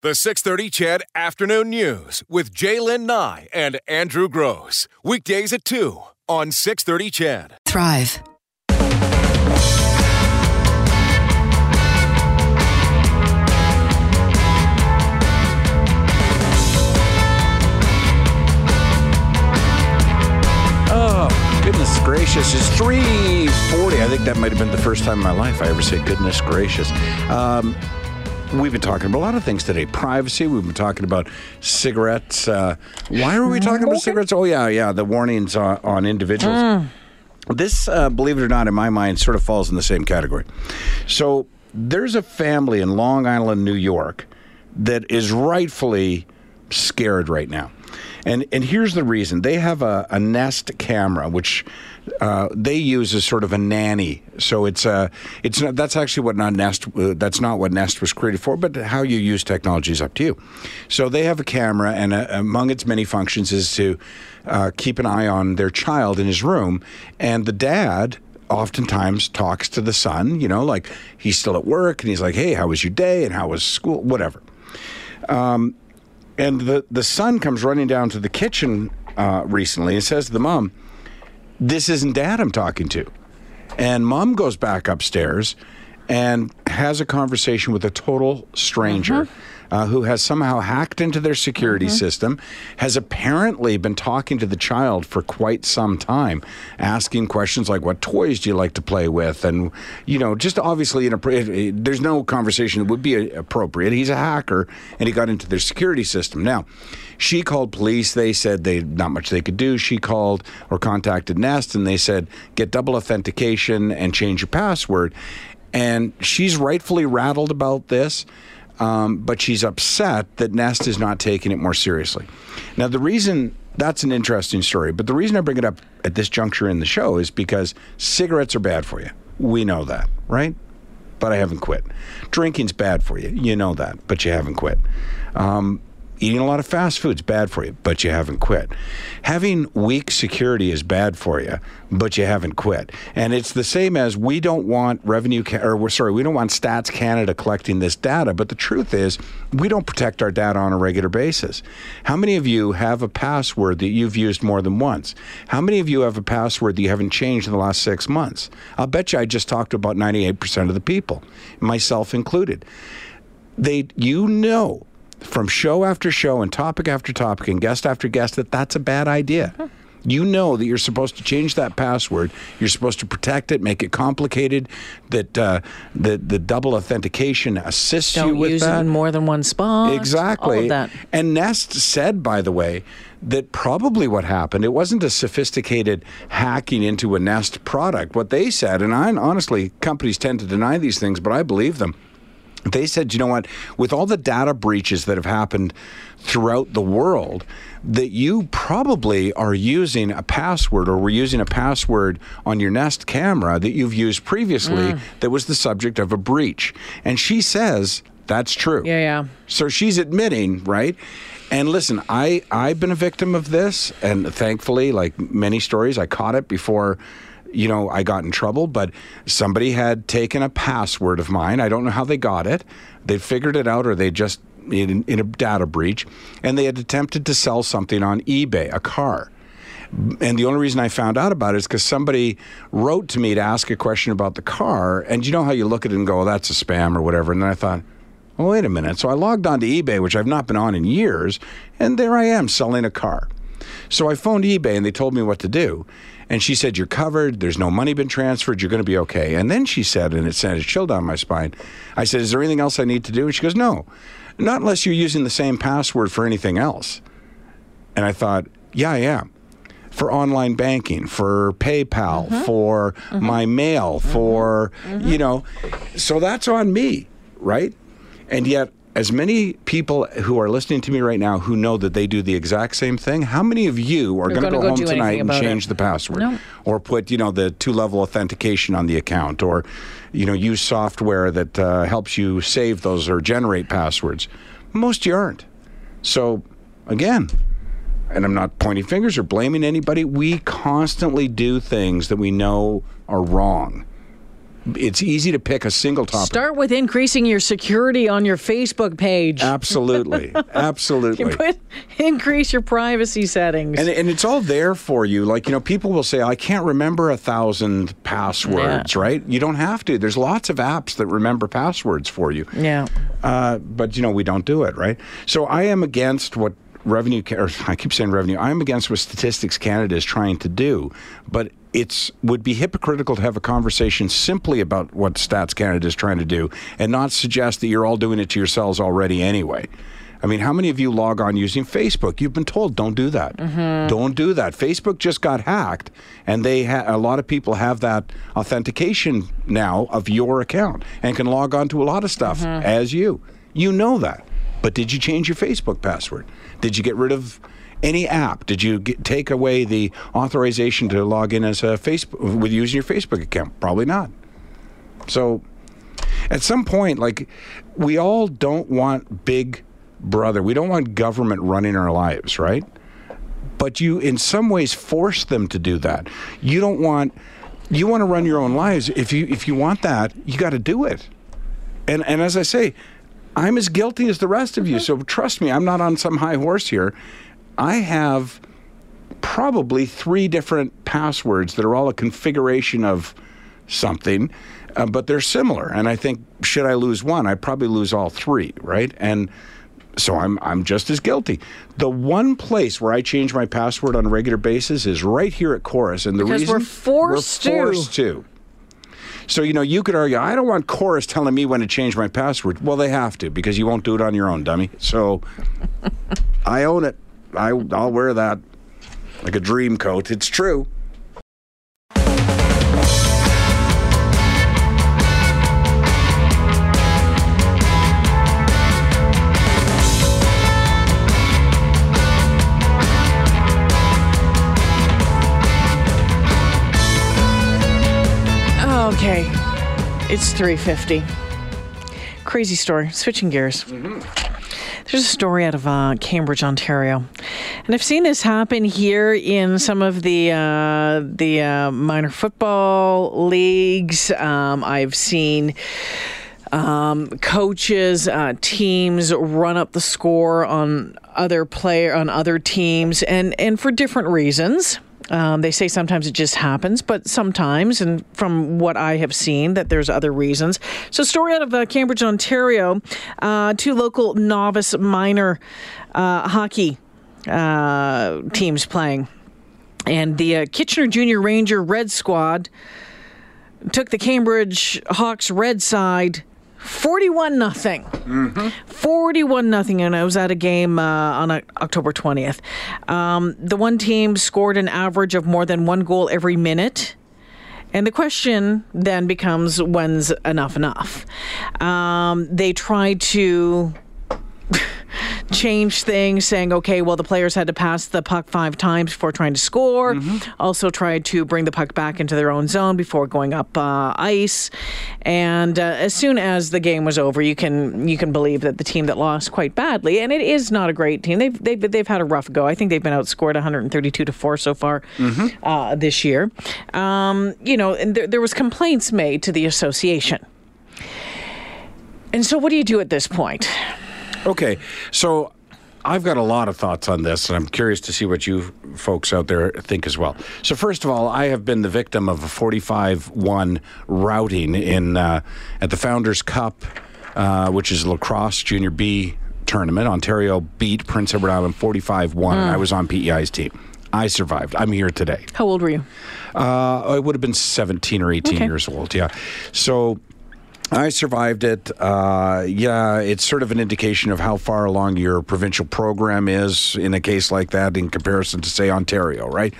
The 630 CHED Afternoon News with Jaylen Nye and Andrew Gross. Weekdays at 2 on 630 CHED. Thrive. Oh, goodness gracious. It's 340. I think that might have been the first time in my life I ever said goodness gracious. Um, we've been talking about a lot of things today. Privacy. We've been talking about cigarettes. Uh, why are we talking about cigarettes? Oh, yeah, yeah. The warnings on, on individuals. This, uh, believe it or not, in my mind, sort of falls in the same category. So there's a family in Long Island, New York, that is rightfully scared right now. And and here's the reason: they have a, a Nest camera, which uh, they use as sort of a nanny. So it's uh, it's not, that's actually what not Nest uh, that's not what Nest was created for. But how you use technology is up to you. So they have a camera, and uh, among its many functions is to uh, keep an eye on their child in his room, and the dad oftentimes talks to the son. You know, like he's still at work, and he's like, "Hey, how was your day? And how was school? Whatever." and the the son comes running down to the kitchen recently and says to the mom, "This isn't Dad I'm talking to," and mom goes back upstairs and has a conversation with a total stranger. Mm-hmm. Uh, who has somehow hacked into their security system, has apparently been talking to the child for quite some time, asking questions like, What toys do you like to play with? And, you know, just obviously, inappro- there's no conversation that would be appropriate. He's a hacker and he got into their security system. Now, she called police. They said they not much they could do. She called or contacted Nest and they said, Get double authentication and change your password. And she's rightfully rattled about this um, but she's upset that Nest is not taking it more seriously. Now, the reason that's an interesting story, but the reason I bring it up at this juncture in the show is because cigarettes are bad for you. We know that, right? But I haven't quit. Drinking's bad for you. You know that, but you haven't quit. Um, eating a lot of fast food's bad for you, but you haven't quit. Having weak security is bad for you, but you haven't quit. And it's the same as we don't want revenue, or we're sorry, we don't want Stats Canada collecting this data. But the truth is, we don't protect our data on a regular basis. How many of you have a password that you've used more than once? How many of you have a password that you haven't changed in the last six months? I'll bet you I just talked to about 98% of the people, myself included. They, you know, from show after show and topic after topic and guest after guest that that's a bad idea. You know that you're supposed to change that password. You're supposed to protect it, make it complicated. That uh, the the double authentication assists you Don't with use that. it in more than one spot. Exactly. All of that. And Nest said, by the way, that probably what happened, it wasn't a sophisticated hacking into a Nest product. What they said, and I honestly, companies tend to deny these things, but I believe them. They said, you know what, with all the data breaches that have happened throughout the world, that you probably are using a password or were using a password on your Nest camera that you've used previously Mm. that was the subject of a breach. And she says that's true. Yeah, yeah. So she's admitting, right? And listen, I I've been a victim of this, and thankfully, like many stories, I caught it before. You know, I got in trouble, but somebody had taken a password of mine. I don't know how they got it. They figured it out, or they just in, in a data breach, and they had attempted to sell something on eBay, a car. And the only reason I found out about it is because somebody wrote to me to ask a question about the car. And you know how you look at it and go, oh, that's a spam or whatever. And then I thought, well, wait a minute. So I logged on to eBay, which I've not been on in years, and there I am selling a car. So I phoned eBay and they told me what to do. And she said, You're covered. There's no money been transferred. You're going to be okay. And then she said, and it sent a chill down my spine. I said, Is there anything else I need to do? And she goes, No, not unless you're using the same password for anything else. And I thought, Yeah, I am. For online banking, for PayPal, mm-hmm. for mm-hmm. my mail, mm-hmm. for, you know, so that's on me, right? And yet, as many people who are listening to me right now who know that they do the exact same thing, how many of you are going to go, go home tonight and about it. change the password? No. Or put, you know, the two level authentication on the account or, you know, use software that uh, helps you save those or generate passwords? Most of you aren't. So, again, and I'm not pointing fingers or blaming anybody, we constantly do things that we know are wrong it's easy to pick a single topic. Start with increasing your security on your Facebook page. Absolutely, absolutely. Put, increase your privacy settings. And, and it's all there for you. Like, you know, people will say, I can't remember a thousand passwords, Yeah. right? You don't have to. There's lots of apps that remember passwords for you. yeah. Uh, but, you know, we don't do it, right? So I am against what revenue, or I keep saying revenue, I am against what Statistics Canada is trying to do. But it's would be hypocritical to have a conversation simply about what Stats Canada is trying to do and not suggest that you're all doing it to yourselves already anyway. I mean, how many of you log on using Facebook? You've been told don't do that. Mm-hmm. Don't do that. Facebook just got hacked, and they ha- a lot of people have that authentication now of your account and can log on to a lot of stuff mm-hmm. as you. You know that, but did you change your Facebook password? Did you get rid of any app? Did you get, take away the authorization to log in as a Facebook with using your Facebook account? Probably not. So at some point, like we all don't want big brother. We don't want government running our lives, right? But you, in some ways, force them to do that. You don't want. You want to run your own lives. If you if you want that, you got to do it. And and as I say, I'm as guilty as the rest of you. So trust me, I'm not on some high horse here. I have probably three different passwords that are all a configuration of something, uh, but they're similar. And I think should I lose one, I probably lose all three, right? And so I'm I'm just as guilty. The one place where I change my password on a regular basis is right here at Corus, and the Because reason we're forced to. we're forced to. So you know, you could argue, I don't want Corus telling me when to change my password. Well, they have to because you won't do it on your own, dummy. So I own it. I I'll wear that like a dream coat. It's true. It's 350. Crazy story. Switching gears. There's a story out of uh, Cambridge, Ontario, and I've seen this happen here in some of the uh, the uh, minor football leagues. Um, I've seen um, coaches, uh, teams run up the score on other player on other teams, and and for different reasons. Um, they say sometimes it just happens, but sometimes, and from what I have seen, that there's other reasons. So, story out of uh, Cambridge, Ontario, uh, two local novice minor uh, hockey uh, teams playing, and the uh, Kitchener Junior Ranger Red Squad took the Cambridge Hawks red side 41 nothing. 41 nothing and I was at a game uh, on uh, October 20th. Um, the one team scored an average of more than one goal every minute. And the question then becomes when's enough enough? Um, they tried to change things, saying, okay, well, the players had to pass the puck five times before trying to score. Also tried to bring the puck back into their own zone before going up uh, ice. And uh, as soon as the game was over, you can you can believe that the team that lost quite badly, and it is not a great team. They've they've, they've had a rough go. I think they've been outscored 132 to four so far uh, this year. Um, you know, and there, there was complaints made to the association. And so, what do you do at this point? Okay, so I've got a lot of thoughts on this, and I'm curious to see what you folks out there think as well. So, first of all, I have been the victim of a 45-1 routing in uh, at the Founders Cup, uh, which is a lacrosse junior B tournament. Ontario beat Prince Edward Island 45-1, and I was on PEI's team. I survived. I'm here today. How old were you? Uh, I would have been 17 or 18 Okay. years old. Yeah. So I survived it. Uh, yeah, it's sort of an indication of how far along your provincial program is in a case like that in comparison to, say, Ontario, right?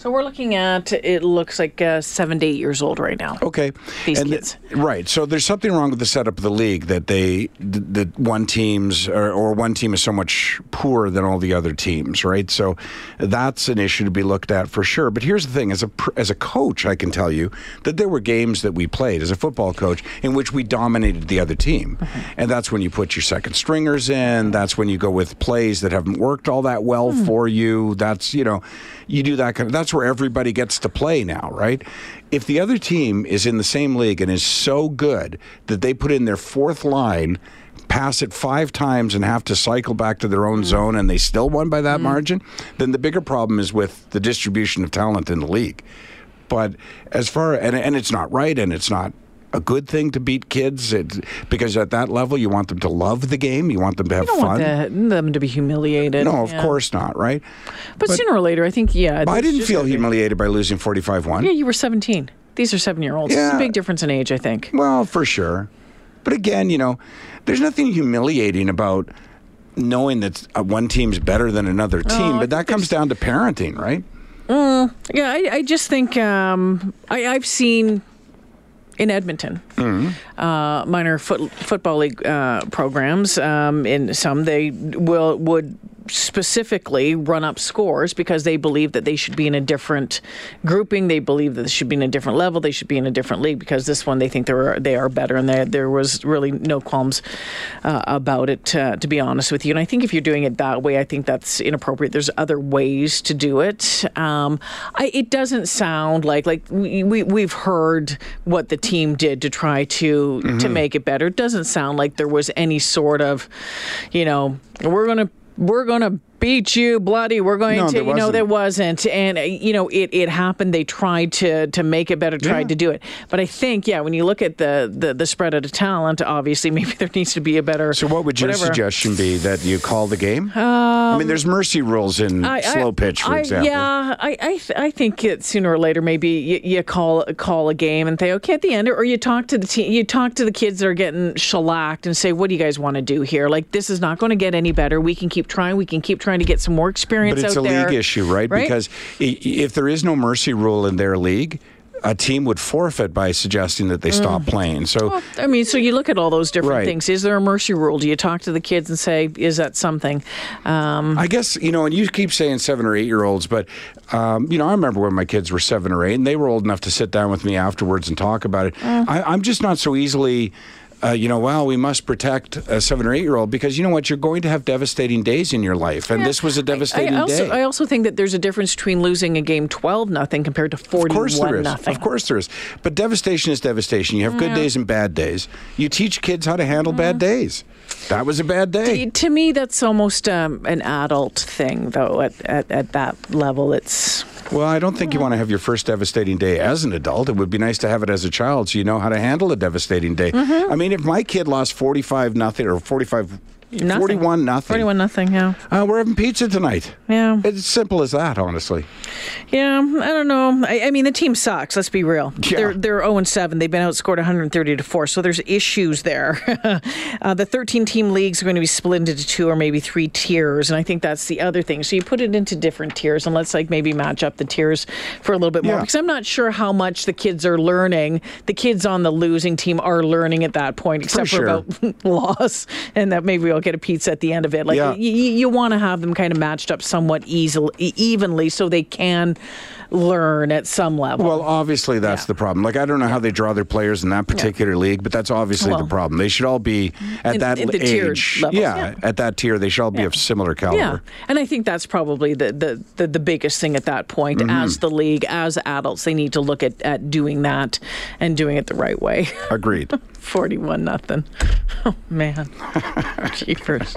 So we're looking at it looks like uh, seven to eight years old right now. Okay. These and kids. right. So there's something wrong with the setup of the league that they that one team's or, or one team is so much poorer than all the other teams, right? So that's an issue to be looked at for sure. But here's the thing: as a as a coach, I can tell you that there were games that we played as a football coach in which we dominated the other team, and that's when you put your second stringers in. That's when you go with plays that haven't worked all that well for you. That's you know, you do that kind of. That's that's where everybody gets to play now, right? If the other team is in the same league and is so good that they put in their fourth line, pass it five times, and have to cycle back to their own mm. zone, and they still won by that mm. margin, then the bigger problem is with the distribution of talent in the league. But as far and and it's not right, and it's not a good thing to beat kids it, because at that level you want them to love the game, you want them to have fun. them to be humiliated. No, of Yeah. course not, right? But, but- sooner or later, I think, yeah. I didn't feel humiliated by losing 45 1. Yeah, you were 17. These are seven year olds. It's Yeah. a big difference in age, I think. Well, for sure. But again, you know, there's nothing humiliating about knowing that uh, one team's better than another team, Oh, but that comes down to parenting, right? Yeah, I, I just think um, I, I've seen in Edmonton uh, minor foot, football league uh, programs. Um, in some, they will would specifically run up scores because they believe that they should be in a different grouping. They believe that they should be in a different level. They should be in a different league because this one they think they are they are better, and they, there was really no qualms uh, about it. Uh, to be honest with you, and I think if you're doing it that way, I think that's inappropriate. There's other ways to do it. Um, I, it doesn't sound like like we, we we've heard what the team did to try to to make it better. It doesn't sound like there was any sort of, you know, we're gonna we're gonna beat you bloody we're going No, to you know wasn't. there wasn't and uh, you know it, it happened they tried to to make it better tried Yeah. to do it but i think yeah when you look at the the, the spread of the talent obviously maybe there needs to be a better So, what would your whatever. suggestion be that you call the game? I mean, there's mercy rules in I- slow pitch, for I- example. Yeah, I I, th- I think it, sooner or later maybe you, you call call a game and say okay at the end, or you talk to the team, you talk to the kids that are getting shellacked and say, what do you guys want to do here? Like this is not going to get any better. We can keep trying. We can keep trying to get some more experience. But it's a there. league issue, right? Right? Because if there is no mercy rule in their league, a team would forfeit by suggesting that they stop playing. So, Mm. Well, I mean, so you look at all those different Right. things. Is there a mercy rule? Do you talk to the kids and say, is that something? Um, I guess you know, and you keep saying seven or eight year olds, but um, you know, I remember when my kids were seven or eight, and they were old enough to sit down with me afterwards and talk about it. Mm. I, I'm just not so easily. Uh, you know, well, we must protect a seven or eight year old because you know what? You're going to have devastating days in your life, and this was a devastating I, I also, day. I also think that there's a difference between losing a game 12 nothing compared to Of course there 41 nothing. Of course there is. But devastation is devastation. You have good days and bad days. You teach kids how to handle bad days. That was a bad day. To me, that's almost um, an adult thing, though. At, at, at that level, it's Well, I don't think you want to have your first devastating day as an adult. It would be nice to have it as a child so you know how to handle a devastating day. Mm-hmm. I mean, if my kid lost 45 nothing or 45 nothing. 41 nothing. 41 nothing. Yeah, Uh, we're having pizza tonight. yeah, It's simple as that, honestly. yeah. I don't know. I, I mean, the team sucks. Let's be real. Yeah. They're they're 0 and 7. They've been outscored 130 to four. So there's issues there. uh, the 13 team leagues are going to be split into two or maybe three tiers, and I think that's the other thing. So you put it into different tiers, and let's like maybe match up the tiers for a little bit more Yeah. because I'm not sure how much the kids are learning. The kids on the losing team are learning at that point, except for, sure. about loss, and that maybe we'll get a pizza at the end of it. Like Yeah. you, you want to have them kind of matched up somewhat easily, evenly, so they can learn at some level. Well, obviously that's Yeah. the problem. Like I don't know how they draw their players in that particular league, but that's obviously Well, the problem. They should all be at in- that in age. yeah, yeah. at that tier, they should all be of similar caliber. yeah, and I think that's probably the the, the, the biggest thing at that point. Mm-hmm. As the league, as adults, they need to look at, at doing that and doing it the right way. Agreed. Forty-one nothing. Oh man, jeepers.